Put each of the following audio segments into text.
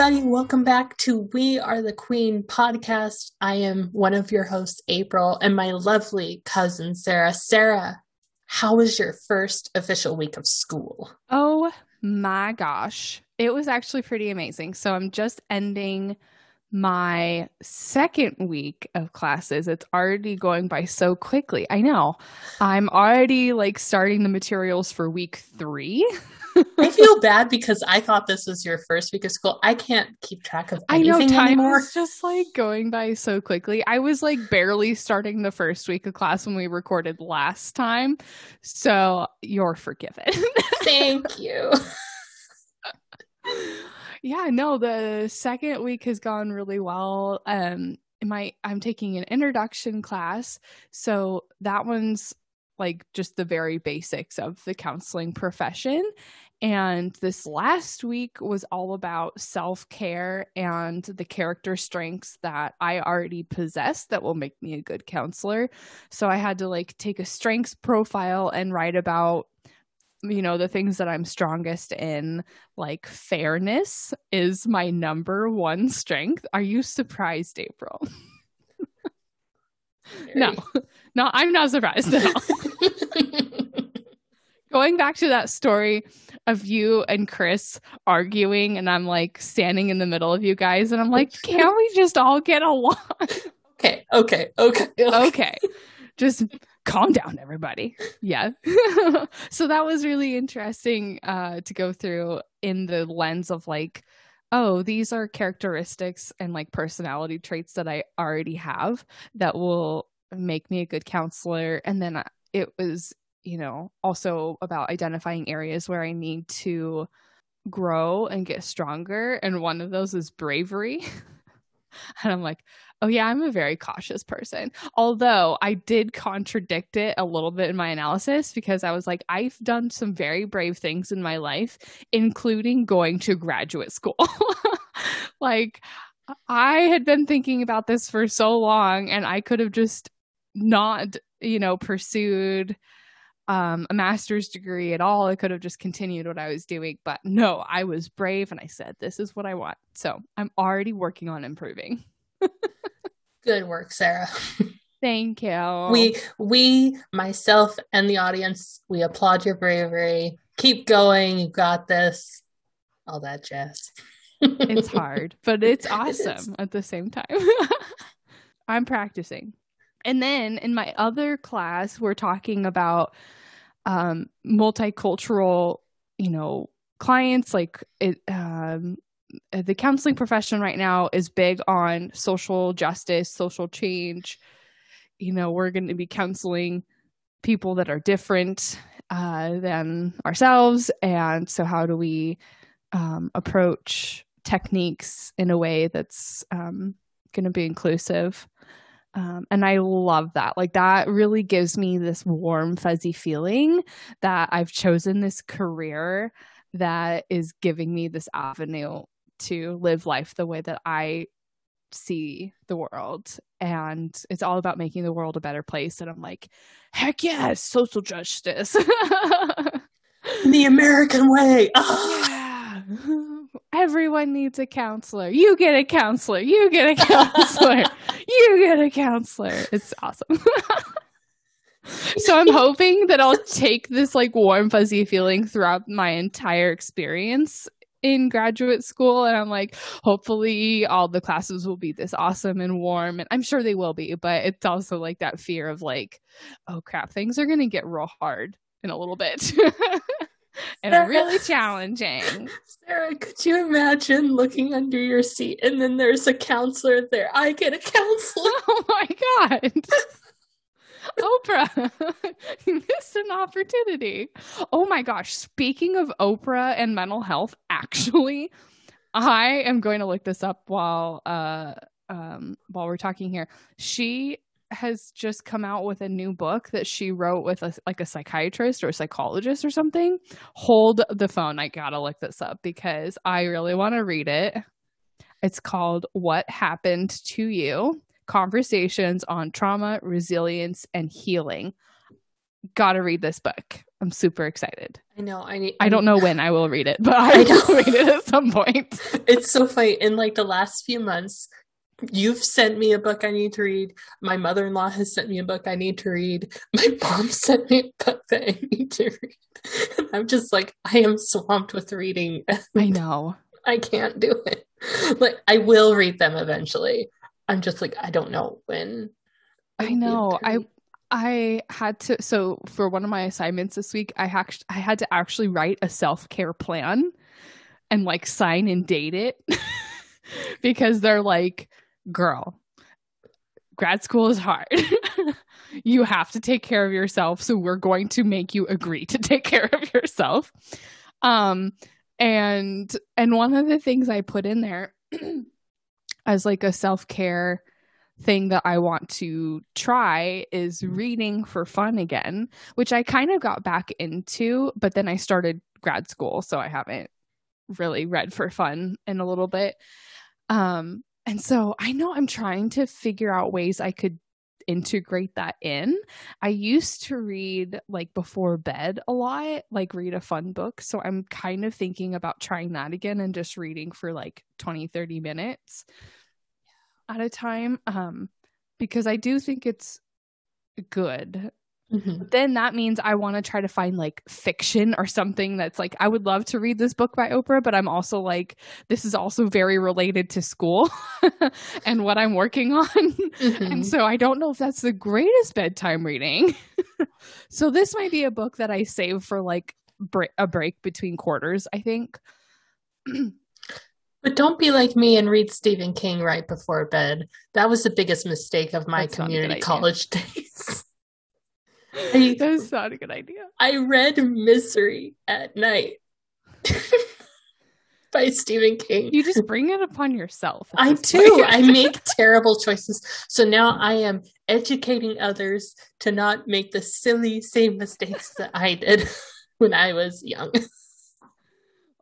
Everybody, welcome back to We Are the Queen podcast. I am one of your hosts, April, and my lovely cousin, Sarah. Sarah, how was your first official week of school? Oh my gosh. It was actually pretty amazing. So I'm just ending my second week of classes. It's already going by so quickly. I know. I'm already like starting the materials for week three. I feel bad because I thought this was your first week of school. I can't keep track of anything I know time anymore. is just like going by so quickly. I was like barely starting the first week of class when we recorded last time. So you're forgiven. Thank you. yeah, no, the second week has gone really well. Um my I'm taking an introduction class. So that one's like just the very basics of the counseling profession. And this last week was all about self care and the character strengths that I already possess that will make me a good counselor. So I had to like take a strengths profile and write about you know the things that i'm strongest in like fairness is my number one strength. Are you surprised april? No. No i'm not surprised at all going back to that story of you and Chris arguing, and I'm like standing in the middle of you guys, and I'm like, can't we just all get along? Okay, okay, okay, okay. okay. Just calm down, everybody. Yeah. so that was really interesting uh, to go through in the lens of like, oh, these are characteristics and like personality traits that I already have that will make me a good counselor. And then it was you know, also about identifying areas where I need to grow and get stronger. And one of those is bravery. and I'm like, oh, yeah, I'm a very cautious person. Although I did contradict it a little bit in my analysis because I was like, I've done some very brave things in my life, including going to graduate school. like, I had been thinking about this for so long and I could have just not, you know, pursued um, a master's degree at all. I could have just continued what I was doing, but no, I was brave and I said, this is what I want. So I'm already working on improving. Good work, Sarah. Thank you. We, we, myself, and the audience, we applaud your bravery. Keep going. You got this. All that jazz. it's hard, but it's awesome it at the same time. I'm practicing. And then in my other class, we're talking about um, multicultural, you know, clients. Like it, um, the counseling profession right now is big on social justice, social change. You know, we're going to be counseling people that are different uh, than ourselves, and so how do we um, approach techniques in a way that's um, going to be inclusive? Um, and I love that. Like, that really gives me this warm, fuzzy feeling that I've chosen this career that is giving me this avenue to live life the way that I see the world. And it's all about making the world a better place. And I'm like, heck yes, social justice. the American way. Oh. Yeah. Everyone needs a counselor. You get a counselor. You get a counselor. you get a counselor. It's awesome. so I'm hoping that I'll take this like warm fuzzy feeling throughout my entire experience in graduate school and I'm like hopefully all the classes will be this awesome and warm and I'm sure they will be but it's also like that fear of like oh crap things are going to get real hard in a little bit and really challenging. Sarah, could you imagine looking under your seat and then there's a counselor there? I get a counselor. Oh my god. Oprah, you missed an opportunity. Oh my gosh. Speaking of Oprah and mental health, actually, I am going to look this up while uh um while we're talking here. She has just come out with a new book that she wrote with a, like a psychiatrist or a psychologist or something. Hold the phone. I gotta look this up because I really want to read it. It's called What Happened to You Conversations on Trauma, Resilience, and Healing. Gotta read this book. I'm super excited. I know. I need. I don't know when I will read it, but I, I will read it at some point. It's so funny. In like the last few months, you've sent me a book I need to read. My mother in law has sent me a book I need to read. My mom sent me a book that I need to read. I'm just like, I am swamped with reading. I know. I can't do it. Like, I will read them eventually. I'm just like, I don't know when. I know. I I had to so for one of my assignments this week, I had I had to actually write a self care plan and like sign and date it because they're like girl, grad school is hard. you have to take care of yourself. So we're going to make you agree to take care of yourself. Um, and and one of the things I put in there as like a self care thing that I want to try is reading for fun again, which I kind of got back into, but then I started grad school, so I haven't really read for fun in a little bit. Um, and so I know I'm trying to figure out ways I could integrate that in. I used to read like before bed a lot, like read a fun book. So I'm kind of thinking about trying that again and just reading for like 20, 30 minutes at a time. Um, because I do think it's good Mm-hmm. Then that means I want to try to find like fiction or something that's like, I would love to read this book by Oprah, but I'm also like, this is also very related to school and what I'm working on. Mm-hmm. And so I don't know if that's the greatest bedtime reading. so this might be a book that I save for like a break between quarters, I think. But don't be like me and read Stephen King right before bed. That was the biggest mistake of my That's community college days. I, That's not a good idea. I read Misery at night by Stephen King. You just bring it upon yourself. I do. I make terrible choices. So now I am educating others to not make the silly same mistakes that I did when I was young.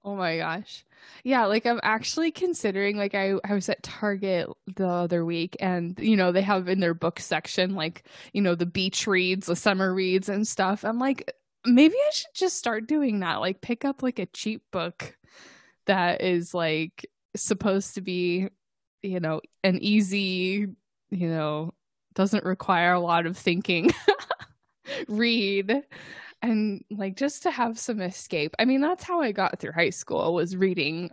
Oh my gosh. Yeah, like I'm actually considering like I, I was at Target the other week and you know, they have in their book section like, you know, the beach reads, the summer reads and stuff. I'm like maybe I should just start doing that. Like pick up like a cheap book that is like supposed to be, you know, an easy, you know, doesn't require a lot of thinking read and like just to have some escape. I mean, that's how I got through high school was reading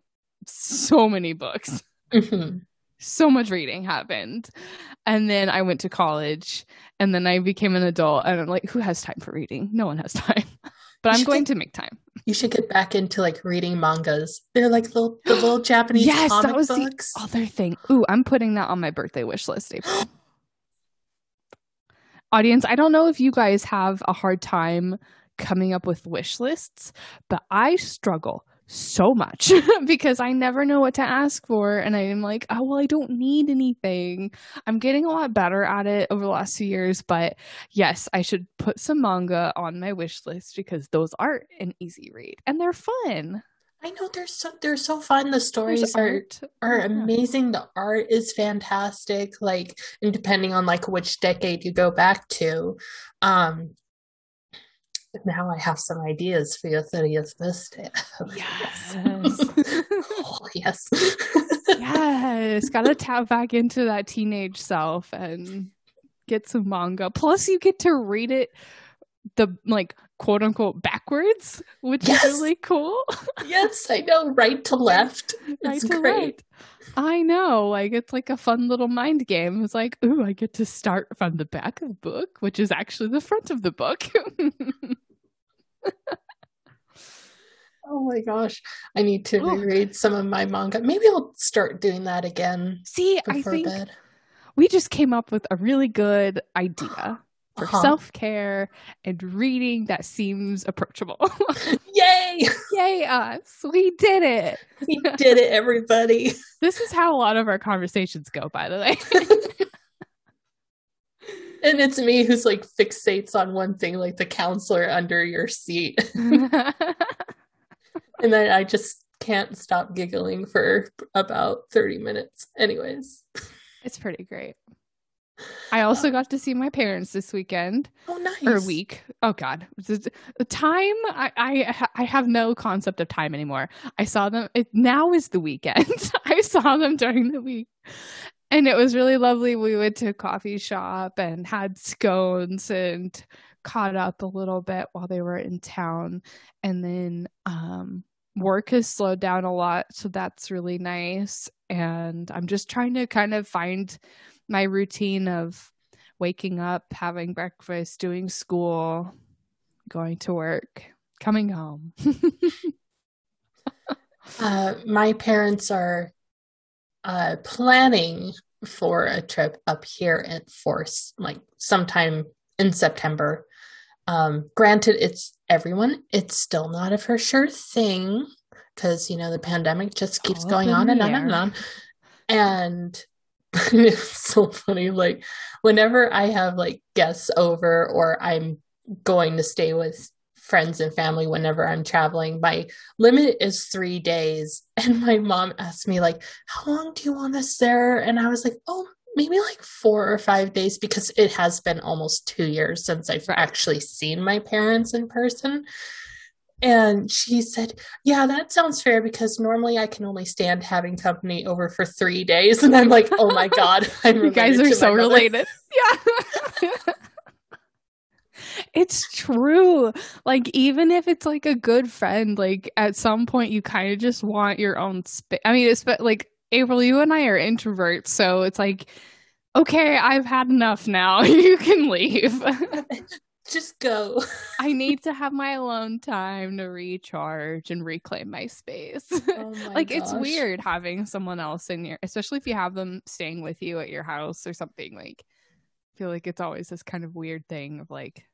so many books. Mm-hmm. So much reading happened. And then I went to college and then I became an adult and I'm like, who has time for reading? No one has time. But I'm going get, to make time. You should get back into like reading mangas. They're like little the little Japanese yes, that was books. the other thing. Ooh, I'm putting that on my birthday wish list. Audience, I don't know if you guys have a hard time coming up with wish lists, but I struggle so much because I never know what to ask for. And I'm like, oh, well, I don't need anything. I'm getting a lot better at it over the last few years. But yes, I should put some manga on my wish list because those are an easy read and they're fun. I know they're so they're so fun. The stories are are yeah. amazing. The art is fantastic. Like, and depending on like which decade you go back to, um, now I have some ideas for your 30th birthday. yes. oh, yes. yes. Gotta tap back into that teenage self and get some manga. Plus, you get to read it the like quote unquote backwards, which yes. is really cool. yes, I know. Right to left. Right it's to great. I know. Like it's like a fun little mind game. It's like, ooh, I get to start from the back of the book, which is actually the front of the book. oh my gosh. I need to oh. reread some of my manga. Maybe I'll start doing that again. See, I think bed. we just came up with a really good idea for uh-huh. self care and reading that seems approachable. Yay! Yay, us. We did it. We did it, everybody. This is how a lot of our conversations go, by the way. and it's me who's like fixates on one thing, like the counselor under your seat. and then I just can't stop giggling for about 30 minutes. Anyways, it's pretty great. I also got to see my parents this weekend. Oh, nice. Or week. Oh God, the time. I, I I have no concept of time anymore. I saw them. It, now is the weekend. I saw them during the week, and it was really lovely. We went to a coffee shop and had scones and caught up a little bit while they were in town, and then um, work has slowed down a lot, so that's really nice. And I'm just trying to kind of find my routine of waking up, having breakfast, doing school, going to work, coming home. uh, my parents are uh, planning for a trip up here at Force, like sometime in September. Um, granted, it's everyone. It's still not a for sure thing because you know the pandemic just keeps All going on and on and on. And it's so funny. Like whenever I have like guests over or I'm going to stay with friends and family whenever I'm traveling, my limit is three days. And my mom asked me like, "How long do you want us there?" And I was like, "Oh, maybe like four or five days," because it has been almost two years since I've actually seen my parents in person. And she said, Yeah, that sounds fair because normally I can only stand having company over for three days. And I'm like, Oh my God. You guys are so related. Yeah. it's true. Like, even if it's like a good friend, like at some point you kind of just want your own space. I mean, it's like April, you and I are introverts. So it's like, okay, I've had enough now. you can leave. Just go. I need to have my alone time to recharge and reclaim my space. Oh my like gosh. it's weird having someone else in your especially if you have them staying with you at your house or something like I feel like it's always this kind of weird thing of like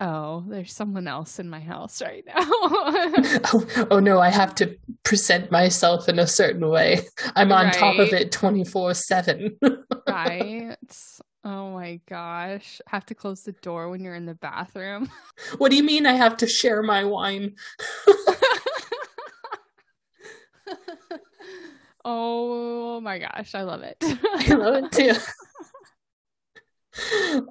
oh, there's someone else in my house right now. oh, oh, no, I have to present myself in a certain way. I'm on right. top of it 24 7. right. Oh my gosh. Have to close the door when you're in the bathroom. What do you mean I have to share my wine? oh my gosh, I love it. I love it too.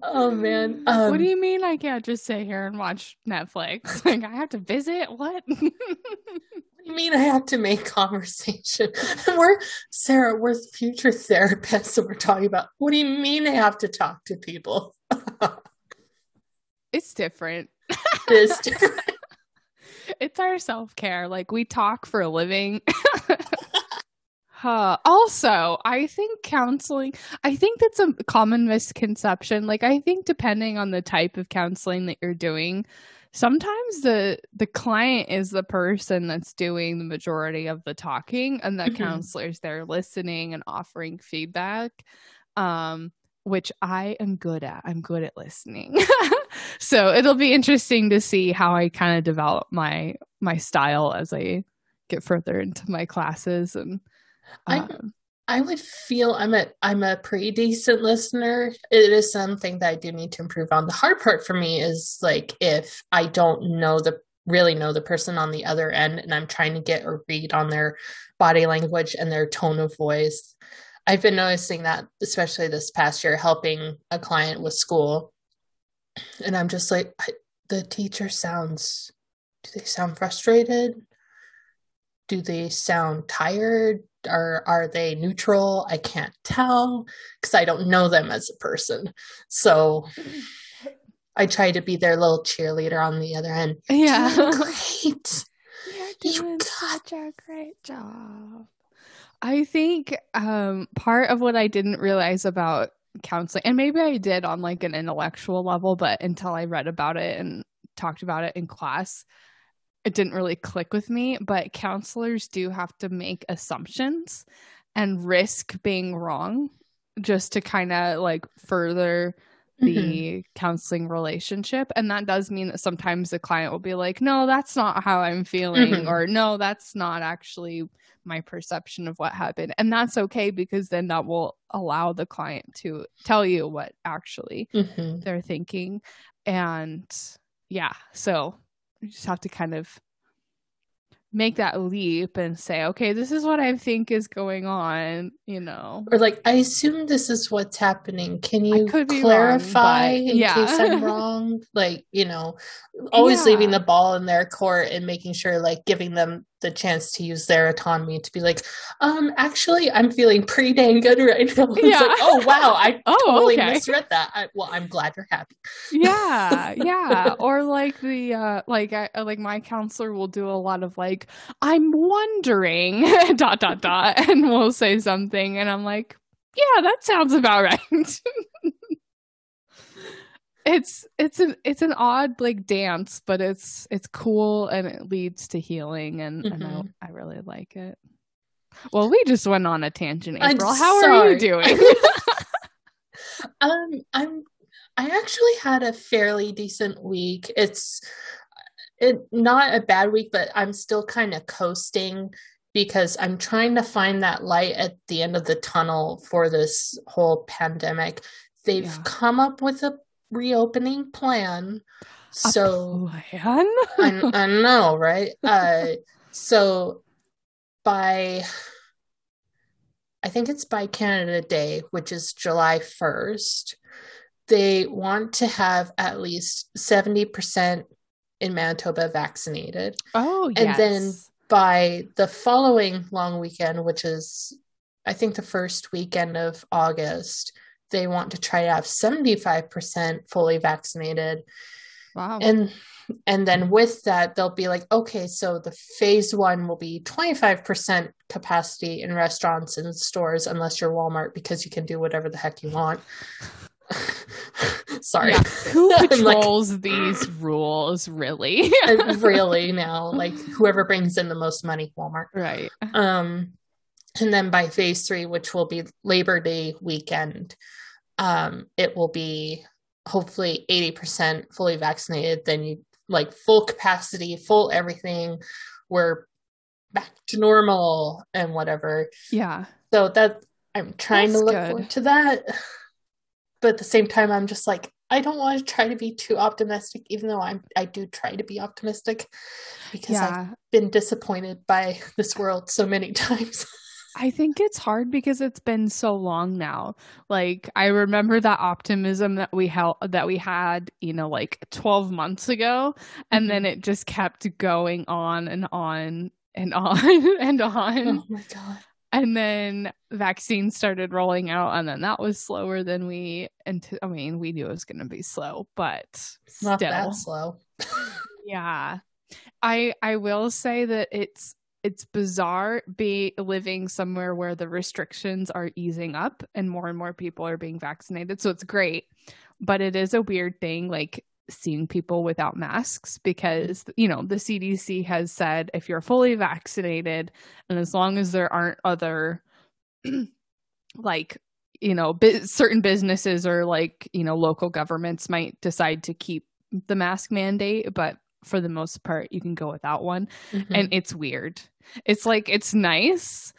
Oh man. Um, what do you mean I can't just sit here and watch Netflix? Like I have to visit? What? you mean I have to make conversation? we're Sarah, we're future therapists and we're talking about what do you mean I have to talk to people? it's different. It is different. it's our self care. Like we talk for a living. Uh, also, I think counseling, I think that's a common misconception. Like, I think depending on the type of counseling that you're doing, sometimes the the client is the person that's doing the majority of the talking and the mm-hmm. counselors they're listening and offering feedback um which I am good at. I'm good at listening. so it'll be interesting to see how I kind of develop my my style as I get further into my classes and um, I would feel I'm a I'm a pretty decent listener. It is something that I do need to improve on. The hard part for me is like if I don't know the really know the person on the other end and I'm trying to get a read on their body language and their tone of voice. I've been noticing that especially this past year helping a client with school. And I'm just like the teacher sounds do they sound frustrated? Do they sound tired? Are are they neutral? I can't tell because i don't know them as a person. So i try to be their little cheerleader on the other end. Yeah. Great. You're doing you such a great job. I think um part of what i didn't realize about counseling and maybe i did on like an intellectual level but until i read about it and talked about it in class it didn't really click with me, but counselors do have to make assumptions and risk being wrong just to kind of like further the mm-hmm. counseling relationship. And that does mean that sometimes the client will be like, no, that's not how I'm feeling, mm-hmm. or no, that's not actually my perception of what happened. And that's okay because then that will allow the client to tell you what actually mm-hmm. they're thinking. And yeah, so you just have to kind of make that leap and say, okay, this is what I think is going on, you know. Or like, I assume this is what's happening. Can you clarify wrong, in yeah. case I'm wrong? Like, you know, always yeah. leaving the ball in their court and making sure, like, giving them the chance to use their autonomy to be like, um, actually, I'm feeling pretty dang good right now. Yeah. like, oh wow, I oh, totally okay. misread that. I, well, I'm glad you're happy. yeah, yeah. Or like the uh, like I, like my counselor will do a lot of like, I'm wondering dot dot dot, and we'll say something, and I'm like, yeah, that sounds about right it's it's an it's an odd like dance but it's it's cool and it leads to healing and, mm-hmm. and I, mm-hmm. I, really like it well we just went on a tangent april I'm how sorry. are you doing um i'm i actually had a fairly decent week it's it not a bad week but i'm still kind of coasting because i'm trying to find that light at the end of the tunnel for this whole pandemic they've yeah. come up with a reopening plan. So plan? I, I know, right? Uh, so by I think it's by Canada Day, which is July 1st, they want to have at least 70% in Manitoba vaccinated. Oh, yes. And then by the following long weekend, which is I think the first weekend of August, they want to try to have 75% fully vaccinated. Wow. And and then with that they'll be like okay so the phase 1 will be 25% capacity in restaurants and stores unless you're Walmart because you can do whatever the heck you want. Sorry. Yeah. Who patrols like, these rules really? really now like whoever brings in the most money Walmart. Right. Um and then by phase 3 which will be Labor Day weekend um, it will be hopefully 80% fully vaccinated. Then you like full capacity, full everything. We're back to normal and whatever. Yeah. So that I'm trying That's to look good. forward to that. But at the same time, I'm just like, I don't want to try to be too optimistic, even though I'm I do try to be optimistic because yeah. I've been disappointed by this world so many times. I think it's hard because it's been so long now. Like I remember that optimism that we held that we had, you know, like 12 months ago and mm-hmm. then it just kept going on and on and on and on. Oh my god. And then vaccines started rolling out and then that was slower than we and I mean, we knew it was going to be slow, but Not still that slow. yeah. I I will say that it's it's bizarre be living somewhere where the restrictions are easing up and more and more people are being vaccinated. So it's great but it is a weird thing like seeing people without masks because you know the CDC has said if you're fully vaccinated and as long as there aren't other like you know certain businesses or like you know local governments might decide to keep the mask mandate but for the most part you can go without one. Mm-hmm. and it's weird. It's like it's nice.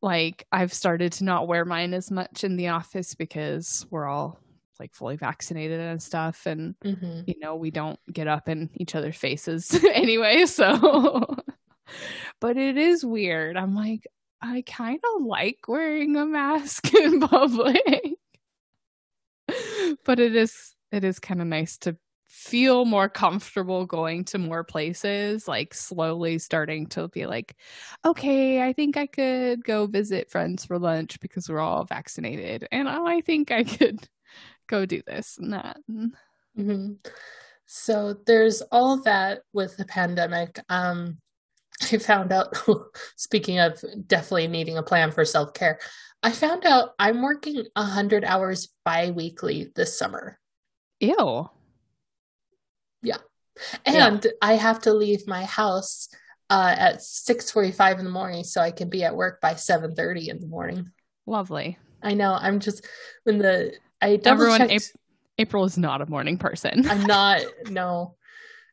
Like i've started to not wear mine as much in the office because we're all like fully vaccinated and stuff. And mm-hmm. you know we don't get up in each other's faces anyway so. But it is weird. I'm like i kind of like wearing a mask in public. But it is it is kind of nice to feel more comfortable going to more places, like slowly starting to be like, okay, I think I could go visit friends for lunch because we're all vaccinated. And oh, I think I could go do this and that. Mm-hmm. So there's all that with the pandemic. Um, I found out, speaking of definitely needing a plan for self care, I found out I'm working 100 hours bi weekly this summer. Ew. Yeah. And yeah. I have to leave my house uh, at 6:45 in the morning so I can be at work by 7:30 in the morning. Lovely. I know. I'm just when the I Everyone. April is not a morning person. I'm not. No,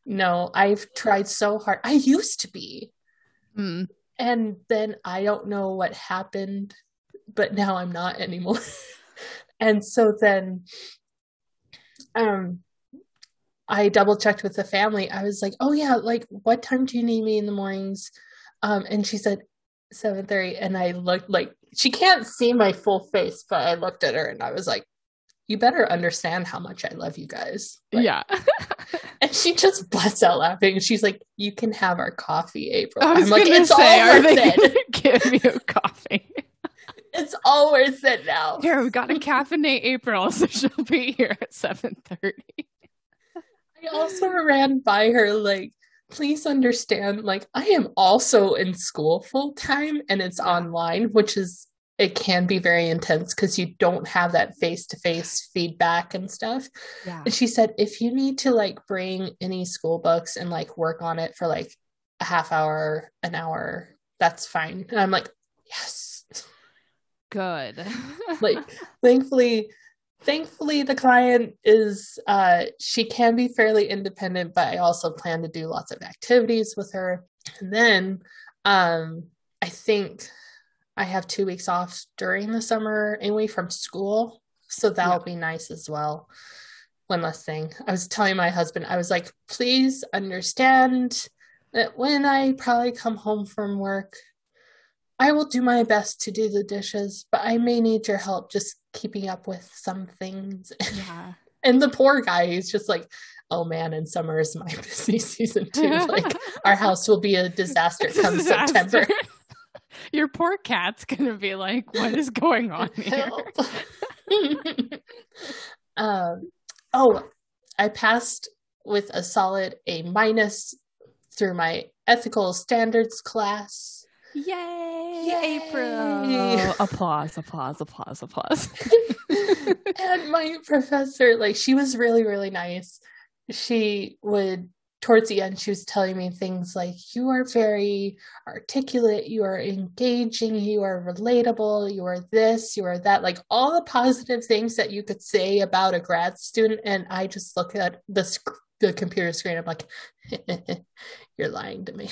no. I've tried so hard. I used to be, mm. and then I don't know what happened, but now I'm not anymore. and so then, um, I double checked with the family. I was like, oh, yeah, like, what time do you need me in the mornings? Um, and she said 7:30 and I looked like she can't see my full face, but I looked at her and I was like, you better understand how much I love you guys. Like, yeah. and she just busts out laughing. She's like, "You can have our coffee, April." I I'm like, "It's say, all worth it. give you coffee? It's all worth it now." Here, we got to caffeinate April, so she'll be here at seven thirty. I also ran by her like, "Please understand, like, I am also in school full time, and it's online, which is." It can be very intense because you don't have that face to face feedback and stuff. Yeah. And she said, if you need to like bring any school books and like work on it for like a half hour, an hour, that's fine. And I'm like, yes. Good. Like, thankfully, thankfully the client is uh she can be fairly independent, but I also plan to do lots of activities with her. And then um I think I have two weeks off during the summer anyway from school. So that'll Yeah. be nice as well. One last thing. I was telling my husband, I was like, please understand that when I probably come home from work, I will do my best to do the dishes, but I may need your help just keeping up with some things. yeah. And the poor guy, he's just like, oh man, and summer is my busy season too. Like, our house will be a disaster come Disaster. September. Your poor cat's gonna be like, "What is going on here?" Um, oh, I passed with a solid A minus through my ethical standards class. Yay, Yay. April! applause, applause, applause, applause. and my professor, like, she was really, really nice. She would, towards the end, she was telling me things like, You are very articulate, you are engaging, you are relatable, you are this, you are that. Like, all the positive things that you could say about a grad student. And I just look at the, sc- the computer screen, I'm like, You're lying to me.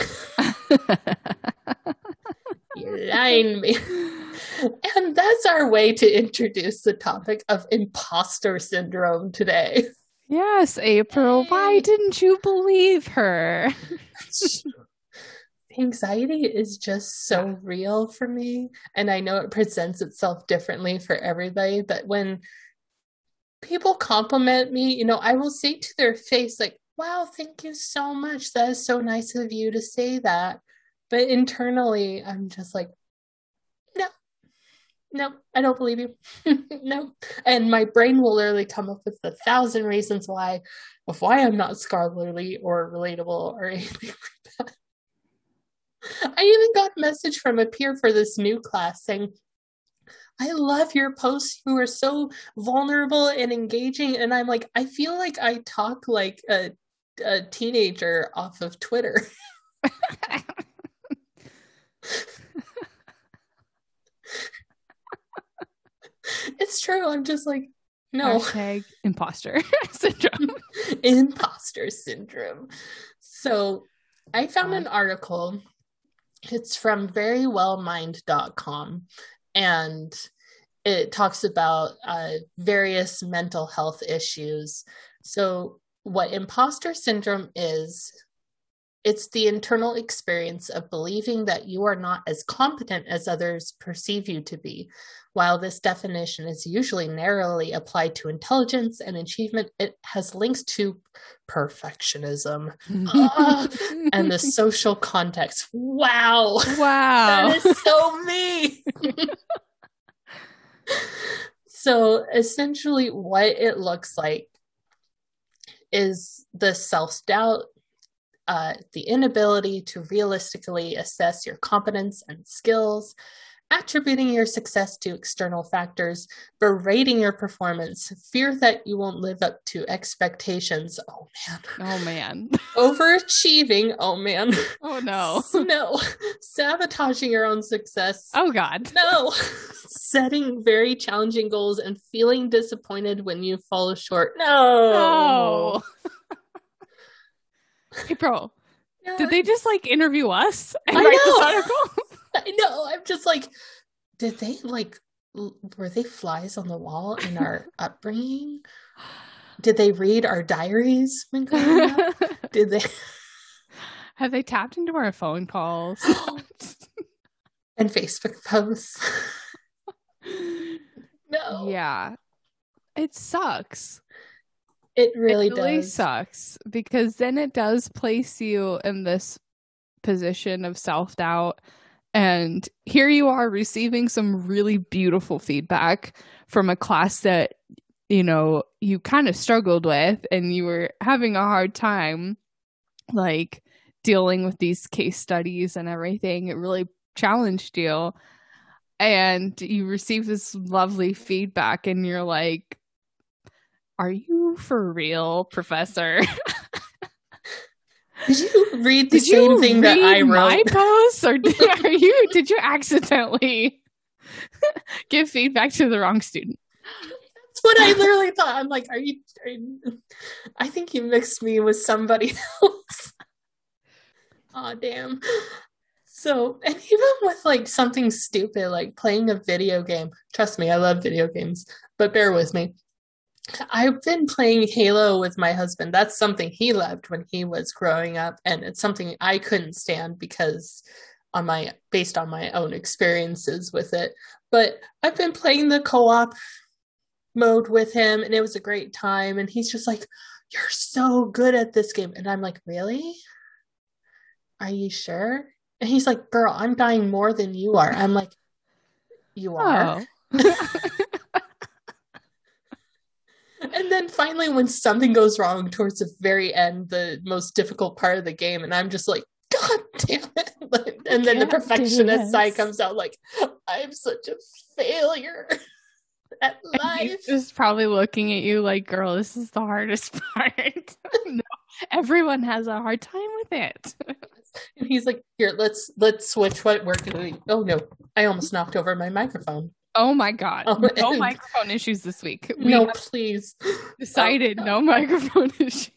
To me. And that's our way to introduce the topic of imposter syndrome today. yes, April. Why didn't you believe her? Anxiety is just so real for me. And I know it presents itself differently for everybody, but when people compliment me, you know, I will say to their face, like, wow, thank you so much. That is so nice of you to say that. But internally, I'm just like, no, no, I don't believe you. no. And my brain will literally come up with a thousand reasons why of why I'm not scholarly or relatable or anything like that. I even got a message from a peer for this new class saying, I love your posts. You are so vulnerable and engaging. And I'm like, I feel like I talk like a, a teenager off of Twitter. it's true. I'm just like, no. Hashtag imposter syndrome. imposter syndrome. So I found an article. It's from verywellmind.com and it talks about uh, various mental health issues. So, what imposter syndrome is, it's the internal experience of believing that you are not as competent as others perceive you to be. While this definition is usually narrowly applied to intelligence and achievement, it has links to perfectionism Ah, and the social context. Wow, wow. that is so me. so essentially, what it looks like is the self doubt, uh, the inability to realistically assess your competence and skills, attributing your success to external factors, berating your performance, fear that you won't live up to expectations. Oh man. oh man. Overachieving. Oh man. Oh no. no. Sabotaging your own success. Oh god. No. Setting very challenging goals and feeling disappointed when you fall short. No. No. April, No, did they just like interview us and I write this know. article? I know. I'm just like, did they like, were they flies on the wall in our upbringing? Did they read our diaries when growing up? Did they? Have they tapped into our phone calls? and Facebook posts. no. Yeah. It sucks. It really, it really does. sucks because then it does place you in this position of self doubt. And here you are receiving some really beautiful feedback from a class that, you know, you kind of struggled with and you were having a hard time, like dealing with these case studies and everything. It really challenged you. And you receive this lovely feedback, and you're like, Are you for real, Professor? Did you read the did same thing that I read my wrote? posts, or did, are you? Did you accidentally give feedback to the wrong student? That's what I literally thought. I'm like, are you, are you I think you mixed me with somebody else. oh damn. So, and even with like something stupid like playing a video game, trust me, I love video games, but bear with me. I've been playing Halo with my husband. That's something he loved when he was growing up, and it's something I couldn't stand because on my based on my own experiences with it. But I've been playing the co-op mode with him and it was a great time and he's just like you're so good at this game and I'm like, "Really? Are you sure?" And he's like, "Girl, I'm dying more than you are." I'm like, "You are?" Oh. And then finally, when something goes wrong towards the very end, the most difficult part of the game, and I'm just like, God damn it. And then the perfectionist side comes out like, I'm such a failure at life. just probably looking at you like, girl, this is the hardest part. no, everyone has a hard time with it. And he's like, Here, let's let's switch what we're doing. Oh no, I almost knocked over my microphone. Oh my god. Oh, no microphone issues this week. We no, please. decided Oh, no microphone issues.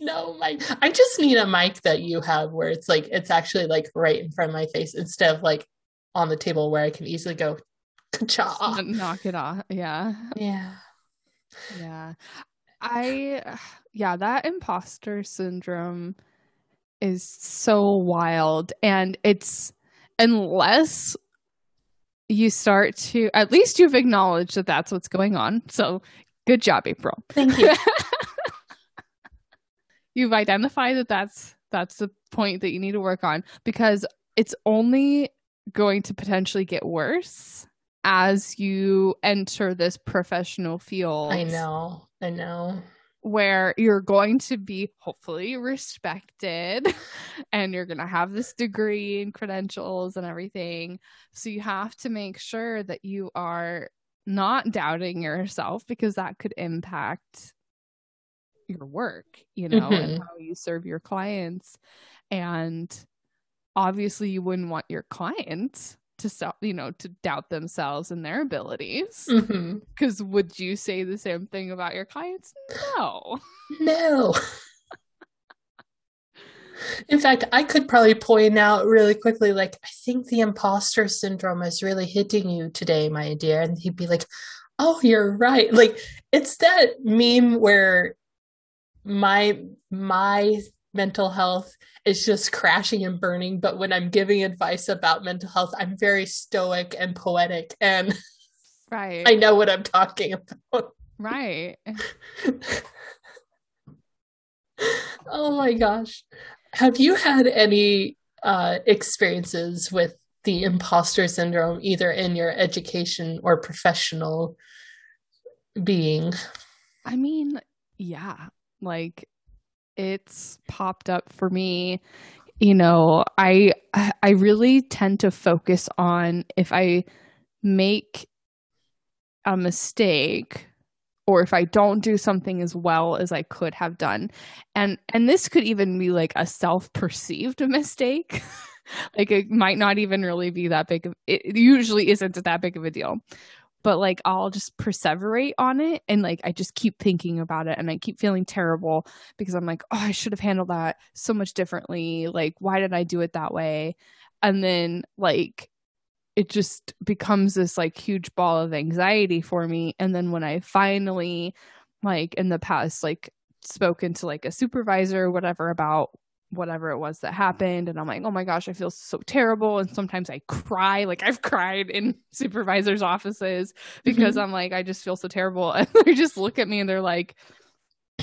No, mic. I just need a mic that you have where it's like it's actually like right in front of my face instead of like on the table where I can easily go cha. Knock it off. Yeah. Yeah. Yeah. I yeah, that imposter syndrome is so wild and it's unless you start to at least you've acknowledged that that's what's going on. So good job April. Thank you. You've identified that that's that's the point that you need to work on because it's only going to potentially get worse as you enter this professional field. I know. I know. Where you're going to be hopefully respected and you're going to have this degree and credentials and everything. So you have to make sure that you are not doubting yourself because that could impact your work, you know, and Mhm. how you serve your clients. And obviously, you wouldn't want your clients to you know, to doubt themselves and their abilities. Mm-hmm. Because would you say the same thing about your clients? No. No. In fact, I could probably point out really quickly, like, I think the imposter syndrome is really hitting you today, my dear. And he'd be like, Oh, you're right. Like, it's that meme where my my mental health is just crashing and burning, but when I'm giving advice about mental health, I'm very stoic and poetic, and Right. I know what I'm talking about. right. Oh my gosh. Have you had any uh, experiences with the imposter syndrome, either in your education or professional being? I mean, yeah. Like it's popped up for me. You know, I I really tend to focus on if I make a mistake or if I don't do something as well as I could have done. And and this could even be like a self-perceived mistake. like it might not even really be that big of it usually isn't that big of a deal. But like I'll just perseverate on it and like I just keep thinking about it and I keep feeling terrible because I'm like, "Oh, I should have handled that so much differently. Like why did I do it that way?" And then like it just becomes this like huge ball of anxiety for me and then when i finally like in the past like spoken to like a supervisor or whatever about whatever it was that happened and i'm like oh my gosh i feel so terrible and sometimes i cry like i've cried in supervisors offices because mm-hmm. i'm like i just feel so terrible and they just look at me and they're like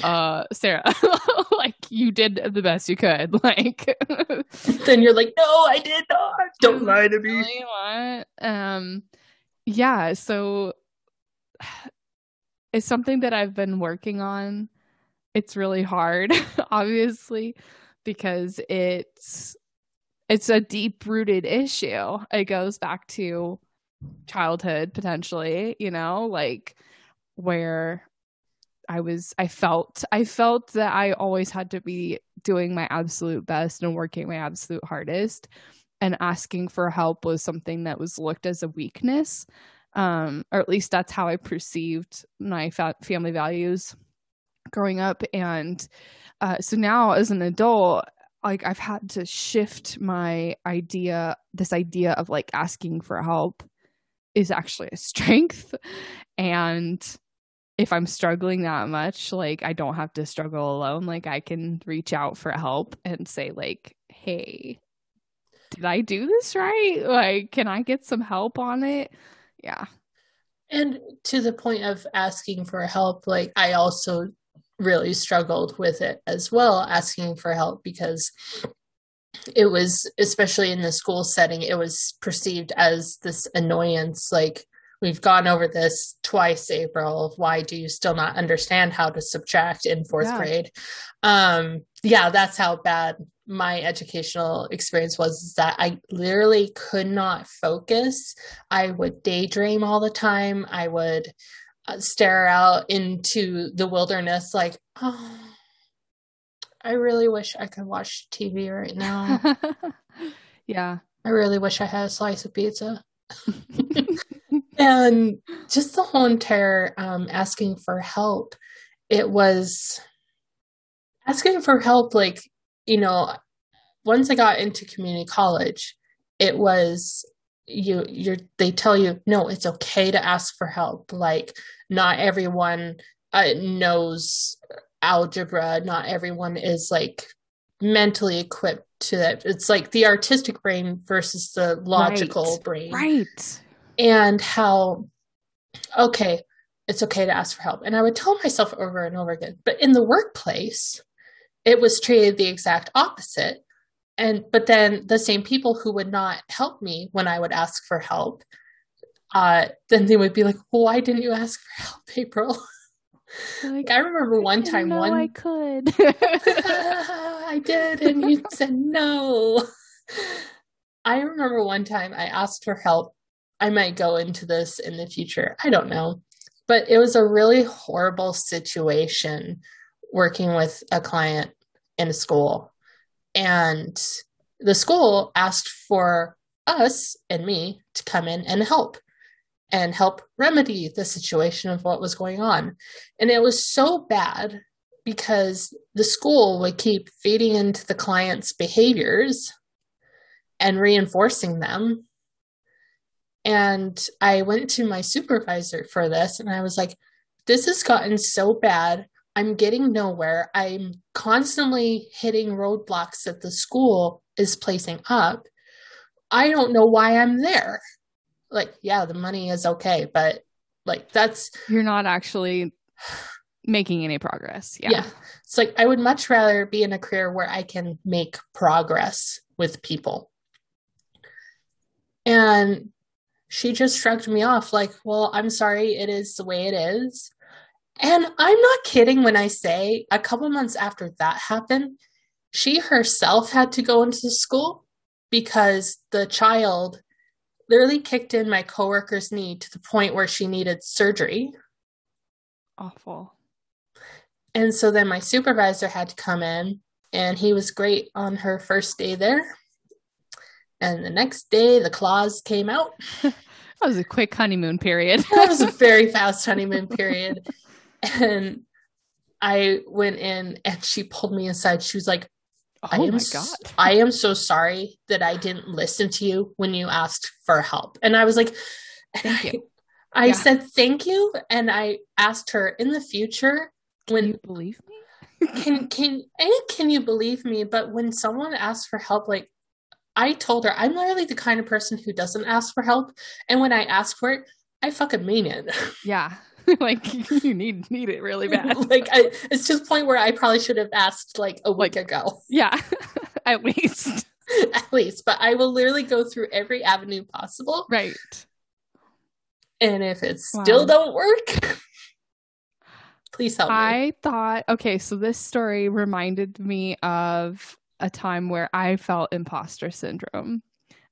uh sarah like you did the best you could like then you're like no i did not. Don't lie to me. What? um yeah so it's something that i've been working on. It's really hard obviously because it's it's a deep rooted issue. It goes back to childhood potentially, you know, like where I was I felt I felt that I always had to be doing my absolute best and working my absolute hardest. And asking for help was something that was looked as a weakness. Um or at least that's how I perceived my fa- family values growing up and uh, so now as an adult like i've had to shift my idea this idea of like asking for help is actually a strength and if i'm struggling that much like i don't have to struggle alone. Like i can reach out for help and say like hey did i do this right? Like can i get some help on it? Yeah. And to the point of asking for help like i also really struggled with it as well, asking for help because it was, especially in the school setting, it was perceived as this annoyance. Like, we've gone over this twice, April. Why do you still not understand how to subtract in fourth yeah. grade? Um, yeah, that's how bad my educational experience was is that I literally could not focus. I would daydream all the time. I would stare out into the wilderness like oh i really wish i could watch tv right now. Yeah. I really wish i had a slice of pizza. And just the whole entire um, asking for help it was asking for help like you know once i got into community college it was you you're they tell you no it's okay to ask for help. Like not everyone uh, knows algebra. Not everyone is like mentally equipped to that. It's like the artistic brain versus the logical right. brain. Right. And how okay it's okay to ask for help. And i would tell myself over and over again but in the workplace it was treated the exact opposite and but then the same people who would not help me when i would ask for help uh, then they would be like well, why didn't you ask for help april? Like, i remember one time one i could. I did and you said no. I remember one time i asked for help. I might go into this in the future. I don't know. But it was a really horrible situation working with a client in a school and the school asked for us and me to come in and help and help remedy the situation of what was going on. And it was so bad because the school would keep feeding into the client's behaviors and reinforcing them. And I went to my supervisor for this and I was like, this has gotten so bad. I'm getting nowhere. I'm constantly hitting roadblocks that the school is placing up. I don't know why I'm there. Like, yeah, the money is okay, but like that's you're not actually making any progress. Yeah. Yeah. It's like I would much rather be in a career where I can make progress with people. And she just shrugged me off like, well, I'm sorry, it is the way it is. And I'm not kidding when I say a couple months after that happened, she herself had to go into the school because the child literally kicked in my coworker's knee to the point where she needed surgery. Awful. And so then my supervisor had to come in, and he was great on her first day there. And the next day, the claws came out. that was a quick honeymoon period. that was a very fast honeymoon period. And I went in and she pulled me aside. She was like, oh I am God. I am so sorry that I didn't listen to you when you asked for help. And I was like, thank you. I, yeah. said thank you. And I asked her in the future when you believe me? can can a can you believe me? But when someone asks for help, like I told her, I'm literally the kind of person who doesn't ask for help, and when I ask for it, I fucking mean it. Yeah. like you need need it really bad. like I, it's to the point where I probably should have asked like a week like, ago. Yeah, at least. at least, but I will literally go through every avenue possible. Right. And if it wow. still don't work, please help me. I thought okay, so this story reminded me of a time where I felt imposter syndrome.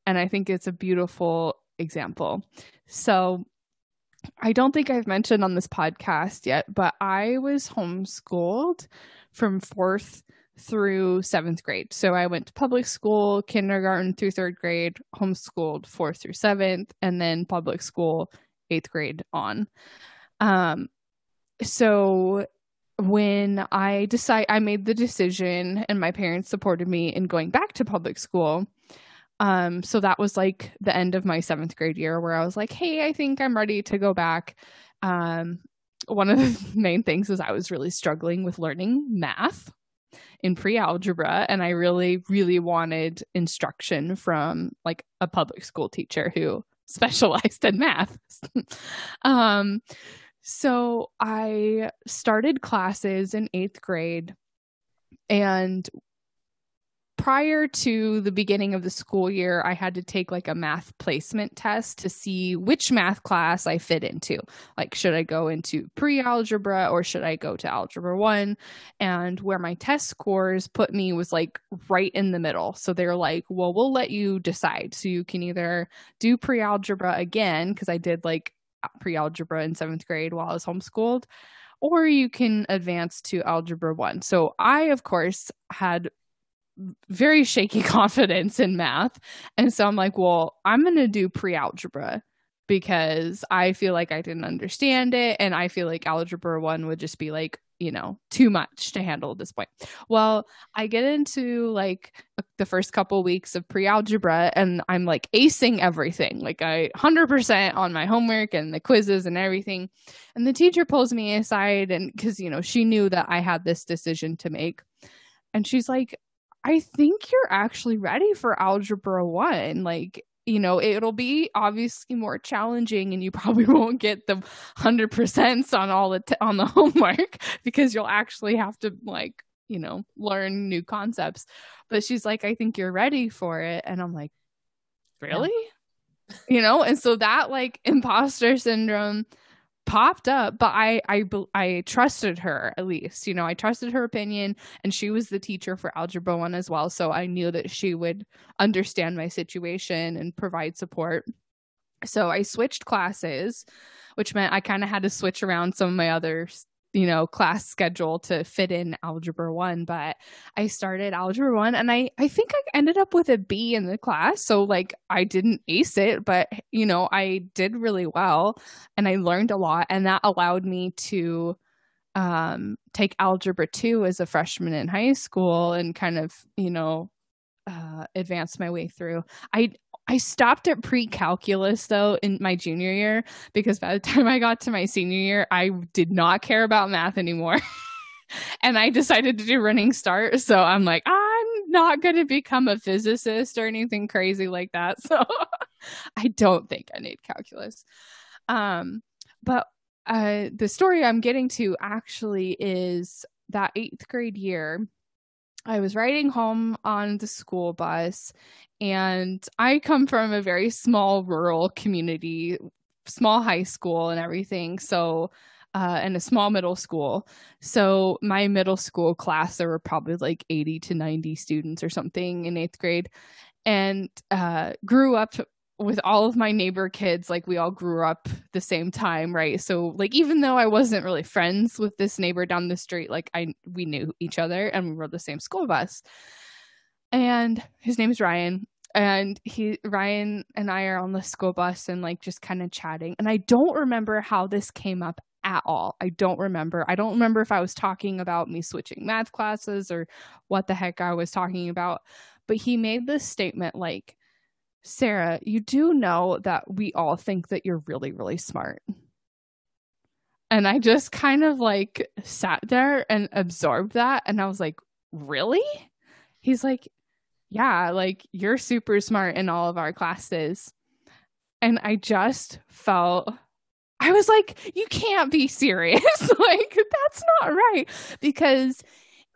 And I think it's a beautiful example. So I don't think I've mentioned on this podcast yet, but I was homeschooled from fourth through seventh grade. So I went to public school, kindergarten through third grade, homeschooled fourth through seventh, and then public school eighth grade on. Um, so when I decide I made the decision and my parents supported me in going back to public school, um, so that was like the end of my seventh grade year where I was like, hey, I think I'm ready to go back. Um, one of the main things is I was really struggling with learning math in pre algebra, and I really, really wanted instruction from like a public school teacher who specialized in math. um, so I started classes in eighth grade and prior to the beginning of the school year, I had to take like a math placement test to see which math class I fit into. Like, should I go into pre algebra or should I go to algebra one? And where my test scores put me was like right in the middle. So they're like, well, we'll let you decide. So you can either do pre algebra again, because I did like pre algebra in seventh grade while I was homeschooled or you can advance to algebra 1. So I of course had very shaky confidence in math. And so I'm like, well, I'm going to do pre algebra because I feel like I didn't understand it. And I feel like algebra one would just be like, you know, too much to handle at this point. Well, I get into like the first couple weeks of pre algebra and I'm like acing everything. Like I 100% on my homework and the quizzes and everything. And the teacher pulls me aside and cuz you know, she knew that I had this decision to make. And she's like, I think you're actually ready for algebra 1. Like, you know, it'll be obviously more challenging and you probably won't get the 100% on all the t- on the homework because you'll actually have to like, you know, learn new concepts. But she's like, "I think you're ready for it." And I'm like, "Really?" Yeah. you know, and so that like imposter syndrome popped up but i i i trusted her at least you know i trusted her opinion and she was the teacher for algebra 1 as well. So i knew that she would understand my situation and provide support. So i switched classes which meant i kind of had to switch around some of my other you know class schedule to fit in algebra 1 but i started algebra 1 and i i think i ended up with a b in the class so like i didn't ace it but you know i did really well and i learned a lot and that allowed me to um take algebra 2 as a freshman in high school and kind of you know uh, advance my way through. I I stopped at pre calculus though in my junior year because by the time I got to my senior year, I did not care about math anymore. and I decided to do running start. So I'm like, I'm not going to become a physicist or anything crazy like that. So I don't think I need calculus. Um, but uh, the story I'm getting to actually is that eighth grade year. I was riding home on the school bus, and I come from a very small rural community, small high school, and everything. So, uh, and a small middle school. So, my middle school class, there were probably like 80 to 90 students or something in eighth grade, and uh, grew up with all of my neighbor kids, like we all grew up the same time, right? So like even though I wasn't really friends with this neighbor down the street, like I we knew each other and we rode the same school bus. And his name is Ryan. And he Ryan and I are on the school bus and like just kind of chatting. And I don't remember how this came up at all. I don't remember. I don't remember if I was talking about me switching math classes or what the heck I was talking about. But he made this statement like Sarah, you do know that we all think that you're really, really smart. And I just kind of like sat there and absorbed that. And I was like, really? He's like, yeah, like you're super smart in all of our classes. And I just felt, I was like, you can't be serious. like, that's not right. Because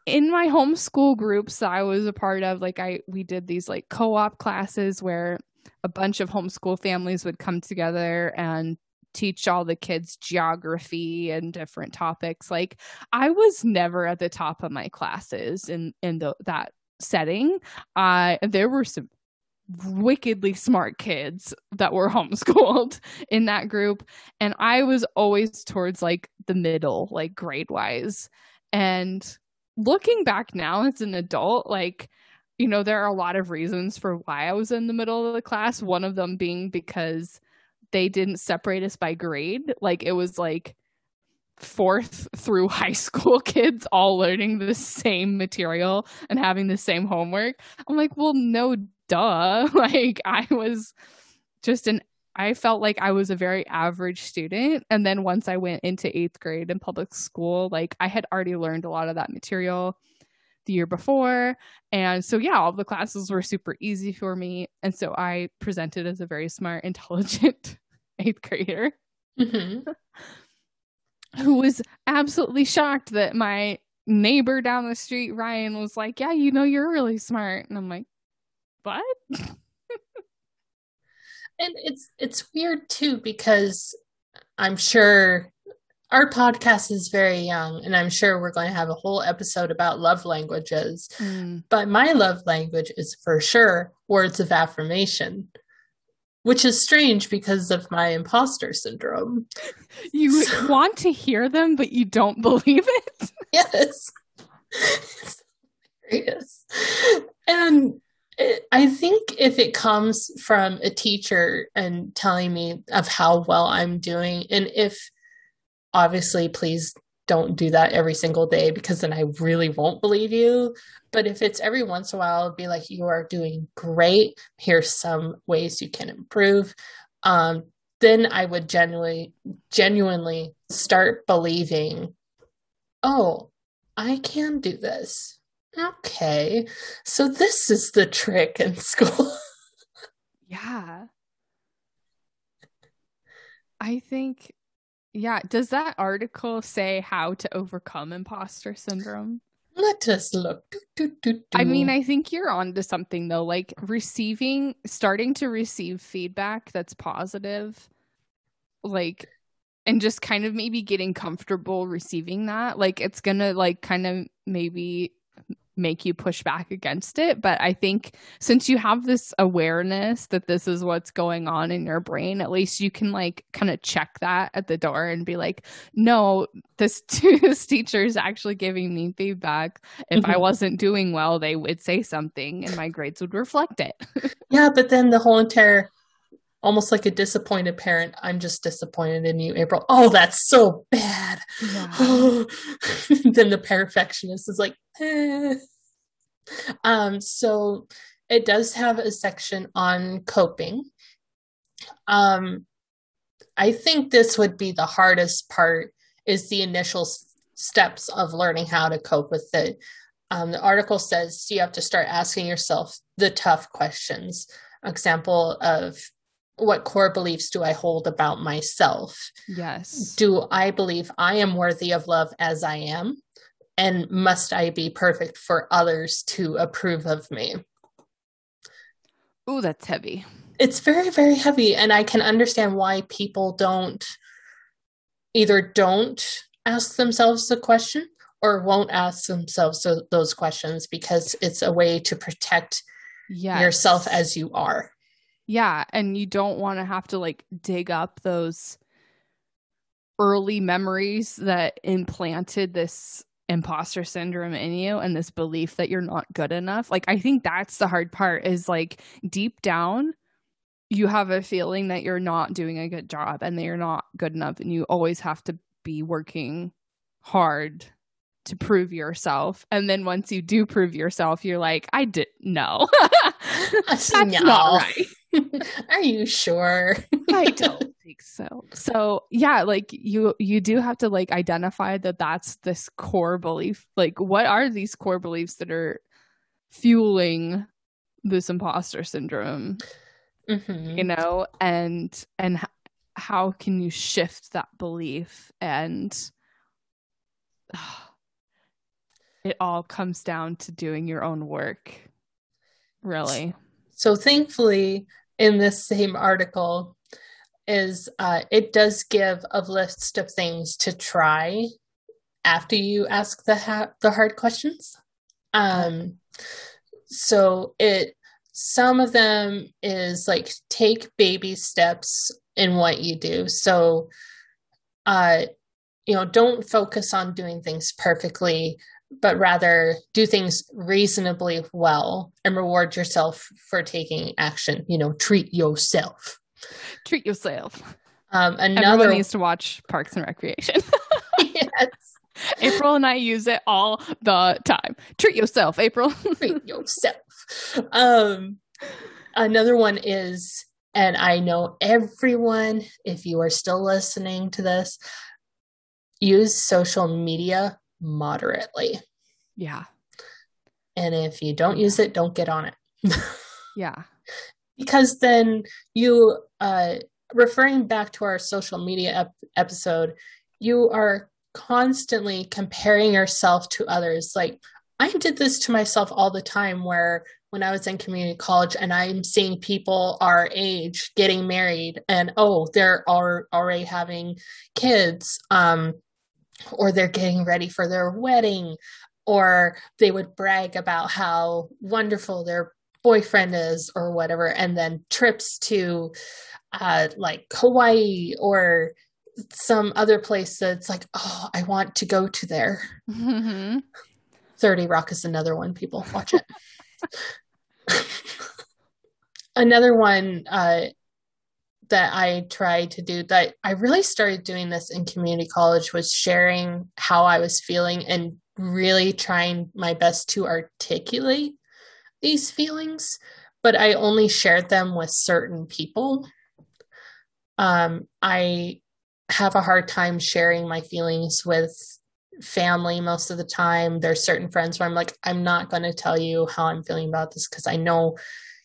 in my homeschool groups I was a part of, like I we did these like co-op classes where a bunch of homeschool families would come together and teach all the kids geography and different topics. Like I was never at the top of my classes in in the, that setting. Uh there were some wickedly smart kids that were homeschooled in that group and I was always towards like the middle like grade wise and looking back now as an adult, like, you know, there are a lot of reasons for why I was in the middle of the class. One of them being because they didn't separate us by grade. Like, it was like fourth through high school kids all learning the same material and having the same homework. I'm like, well, no, duh. Like, I was just an I felt like I was a very average student. And then once I went into eighth grade in public school, like I had already learned a lot of that material the year before. And so, yeah, all the classes were super easy for me. And so I presented as a very smart, intelligent eighth grader mm-hmm. who was absolutely shocked that my neighbor down the street, Ryan, was like, Yeah, you know, you're really smart. And I'm like, What? and it's it's weird too because I'm sure our podcast is very young and I'm sure we're going to have a whole episode about love languages. Mm. But my love language is for sure words of affirmation. Which is strange because of my imposter syndrome. You so, want to hear them, but you don't believe it? Yes. it's yes. And I think if it comes from a teacher and telling me of how well I'm doing, and if obviously, please don't do that every single day because then I really won't believe you. But if it's every once in a while, it'll be like, you are doing great. Here's some ways you can improve. Um, then I would genuinely, genuinely start believing, oh, I can do this Okay. So this is the trick in school. yeah. I think yeah, does that article say how to overcome imposter syndrome? Let us look. Do, do, do, I mean, I think you're on to something though. Like receiving, starting to receive feedback that's positive, like, and just kind of maybe getting comfortable receiving that. Like, it's gonna, like, kind of maybe make you push back against it. But I think since you have this awareness that this is what's going on in your brain, at least you can like kind of check that at the door and be like, no, this, this teacher is actually giving me feedback. If mm-hmm. I wasn't doing well, they would say something and my grades would reflect it. yeah, but then the whole entire almost like a disappointed parent. I'm just disappointed in you, April. Oh, that's so bad. Yeah. then the perfectionist is like, eh. Um, so it does have a section on coping. Um, I think this would be the hardest part is the initial s- steps of learning how to cope with it. Um, the article says you have to start asking yourself the tough questions. Example of what core beliefs do I hold about myself? Yes. Do I believe I am worthy of love as I am? And must I be perfect for others to approve of me? Oh, that's heavy. It's very, very heavy. And I can understand why people don't either don't ask themselves the question or won't ask themselves those questions because it's a way to protect yes. yourself as you are. Yeah, and you don't want to have to like dig up those early memories that implanted this imposter syndrome in you and this belief that you're not good enough. Like I think that's the hard part is like deep down you have a feeling that you're not doing a good job and that you're not good enough and you always have to be working hard to prove yourself. And then once you do prove yourself, you're like, I did no. That's no. not right. Are you sure? I don't think so. So yeah, like you you do have to like identify that that's this core belief. Like, what are these core beliefs that are fueling this imposter syndrome? Mm-hmm. You know, and and h- how can you shift that belief and it all comes down to doing your own work really So thankfully, in this same article, is uh, it does give a list of things to try after you ask the ha- the hard questions. Um, so it some of them is like take baby steps in what you do. So, uh, you know, don't focus on doing things perfectly, but rather do things reasonably well and reward yourself for taking action. You know, treat yourself. Treat yourself. Um, everyone another needs to watch parks and recreation. Yes, april and i use it all the time. Treat yourself april. Treat yourself. Um, another one is, and I know everyone, if you are still listening to this, use social media moderately. yeah. And if you don't use it, don't get on it. yeah because then you uh referring back to our social media ep- episode you are constantly comparing yourself to others. Like i did this to myself all the time where when i was in community college and i'm seeing people our age getting married and oh they're al- already having kids um or they're getting ready for their wedding or they would brag about how wonderful their boyfriend is or whatever and then trips to uh like hawaii or some other place that's like oh i want to go to there. Mhm. 30 rock is another one. People watch it. Another one uh that i tried to do that i really started doing this in community college was sharing how i was feeling and really trying my best to articulate these feelings but i only shared them with certain people um i have a hard time sharing my feelings with family most of the time. There's certain friends where I'm like, I'm not going to tell you how I'm feeling about this because I know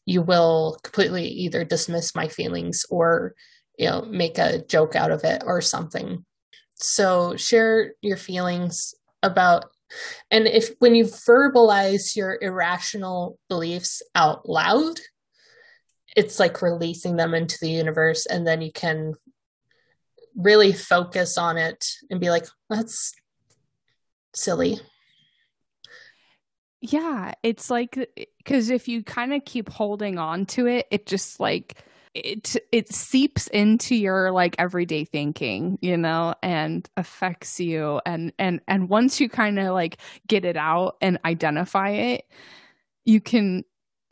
you will completely either dismiss my feelings or, you know, make a joke out of it or something. So share your feelings about and if when you verbalize your irrational beliefs out loud, it's like releasing them into the universe and then you can really focus on it and be like, that's silly. Yeah, it's like because if you kind of keep holding on to it, it just like it it seeps into your like everyday thinking, you know, and affects you and and and once you kind of like get it out and identify it, you can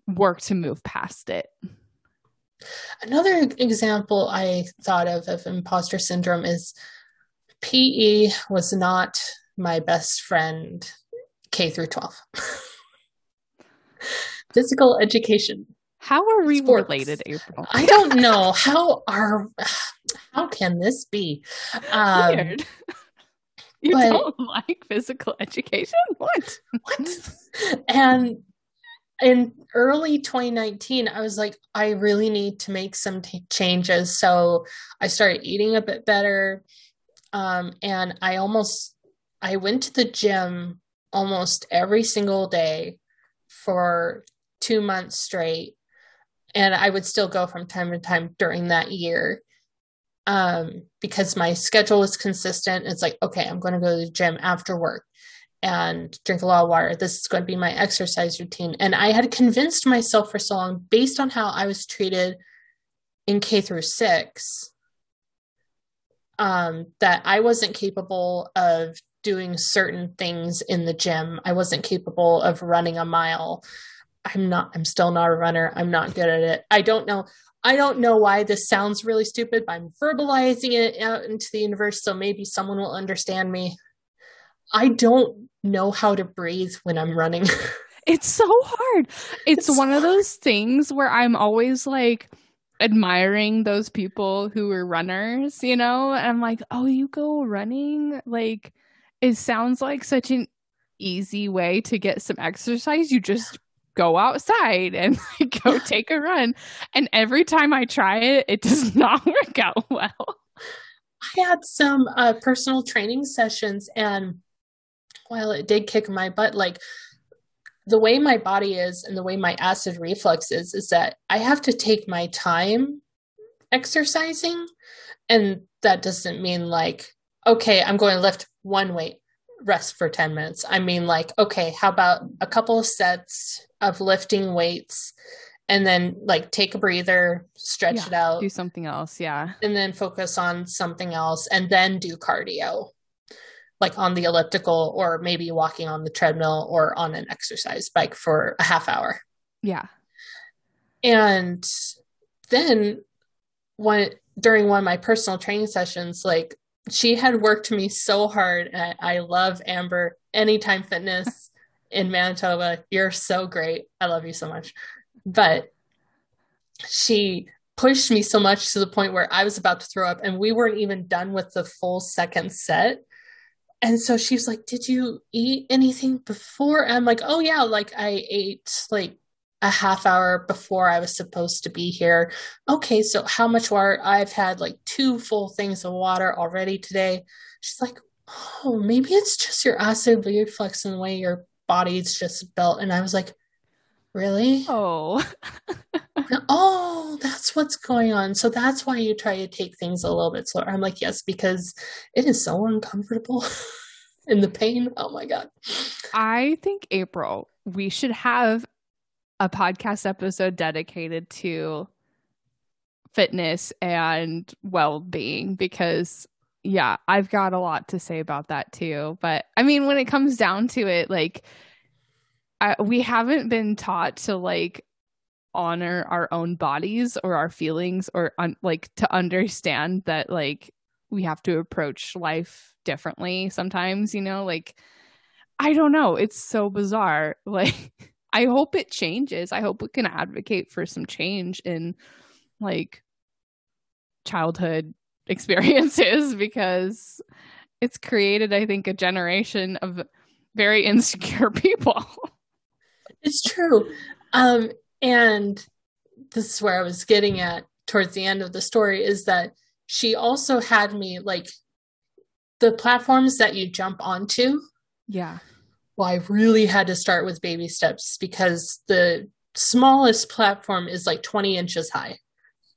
work to move past it. Another example I thought of of imposter syndrome is PE was not my best friend K through 12. Physical education. How are we Sports. related, April? I don't know how are how can this be? Um, Weird. You but- don't like physical education? What? what? And in early 2019, I was like, I really need to make some t- changes. So I started eating a bit better. Um, and I almost, I went to the gym almost every single day for two months straight. And I would still go from time to time during that year um, because my schedule was consistent. It's like, okay, I'm going to go to the gym after work and drink a lot of water. This is going to be my exercise routine. And I had convinced myself for so long, based on how I was treated in K through six, um, that I wasn't capable of doing certain things in the gym. I wasn't capable of running a mile. I'm not, I'm still not a runner. I'm not good at it. I don't know. I don't know why this sounds really stupid, but I'm verbalizing it out into the universe so maybe someone will understand me. I don't know how to breathe when I'm running. It's so hard. It's, It's one of those things where I'm always like, admiring those people who were runners, you know? And I'm like, oh, you go running? Like, it sounds like such an easy way to get some exercise. You just go outside and like, go take a run. And every time I try it, it does not work out well. I had some uh, personal training sessions, and while it did kick my butt, like the way my body is and the way my acid reflux is, is that I have to take my time exercising. And that doesn't mean like, okay, I'm going to lift one weight, rest for 10 minutes. I mean, like, okay, how about a couple of sets of lifting weights and then like take a breather, stretch Yeah, it out, Do something else. Yeah. and then focus on something else and then do cardio like on the elliptical or maybe walking on the treadmill or on an exercise bike for a half hour Yeah. and then one during one of my personal training sessions like she had worked me so hard and i love amber anytime fitness in manitoba. You're so great. I love you so much. But she pushed me so much to the point where i was about to throw up and we weren't even done with the full second set. And so she's like did you eat anything before? And i'm like oh yeah like i ate like a half hour before I was supposed to be here. Okay, so how much water? I've had like two full things of water already today. She's like, oh, maybe it's just your acid reflux and the way your body's just built. And I was like, really? Oh. Oh, that's what's going on. So that's why you try to take things a little bit slower. I'm like, yes, because it is so uncomfortable. and the pain. Oh my God. I think April, we should have a podcast episode dedicated to fitness and well-being because yeah, I've got a lot to say about that too. But I mean, when it comes down to it, like I, we haven't been taught to like honor our own bodies or our feelings or un- like to understand that like we have to approach life differently sometimes, you know, like I don't know, it's so bizarre. Like I hope it changes. I hope we can advocate for some change in like childhood experiences because it's created I think a generation of very insecure people. It's true. Um, and this is where I was getting at towards the end of the story is that she also had me like the platforms that you jump onto. yeah. Well, I really had to start with baby steps because the smallest platform is like 20 inches high.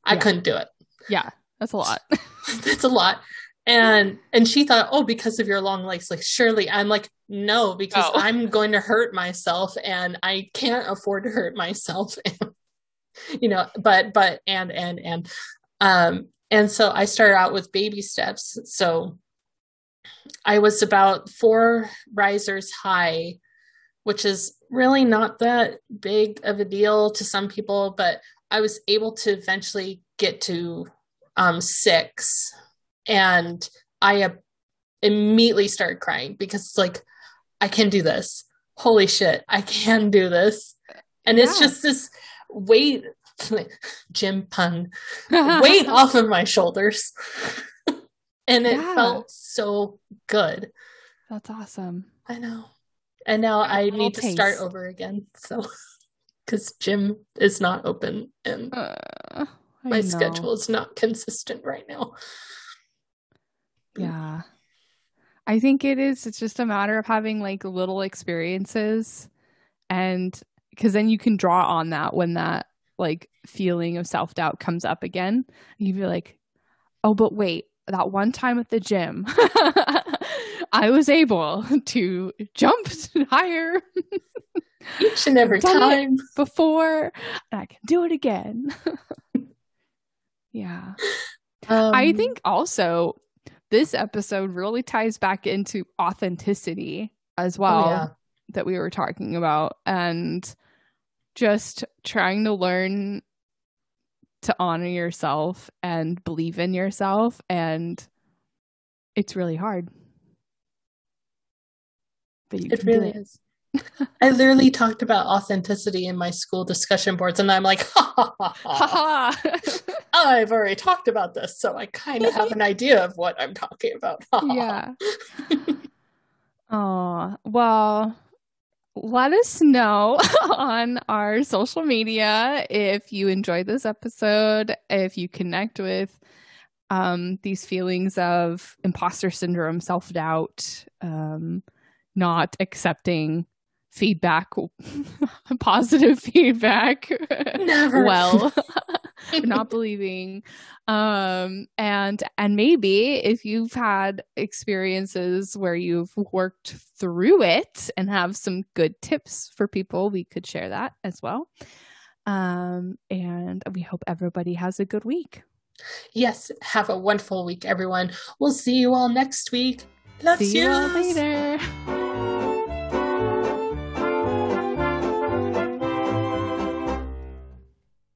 I Yeah. couldn't do it. Yeah. That's a lot. That's a lot. And and she thought, oh, because of your long legs, like surely I'm like, no, because Oh. I'm going to hurt myself and I can't afford to hurt myself. you know, but but and and and um and so I started out with baby steps. So I was about four risers high, which is really not that big of a deal to some people, but I was able to eventually get to um, six, and I uh, immediately started crying because it's like, I can do this. Holy shit, I can do this. And it's just this weight, gym pun, weight off of my shoulders. And it Yeah. felt so good. That's awesome. I know. And now I need to start over again. So, because gym is not open and Uh, my know. schedule is not consistent right now. Yeah. I think it is. It's just a matter of having like little experiences and because then you can draw on that when that like feeling of self doubt comes up again. You'd be like, oh, but wait, that one time at the gym, I was able to jump higher Each and every time. before and I can do it again. yeah. Um, I think also this episode really ties back into authenticity as well Oh, yeah. that we were talking about and just trying to learn to honor yourself and believe in yourself and it's really hard but you It really it. is. I literally talked about authenticity in my school discussion boards, and I'm like, ha ha ha ha. ha. Oh, I've already talked about this, so I kind of have an idea of what I'm talking about. yeah. Oh, well, let us know on our social media if you enjoyed this episode, if you connect with um, these feelings of imposter syndrome, self doubt, um, not accepting feedback, positive feedback. Never. well, not believing. Um, and and maybe if you've had experiences where you've worked through it and have some good tips for people, we could share that as well. Um, and we hope everybody has a good week. Yes, have a wonderful week, everyone. We'll see you all next week. Love see you. all later.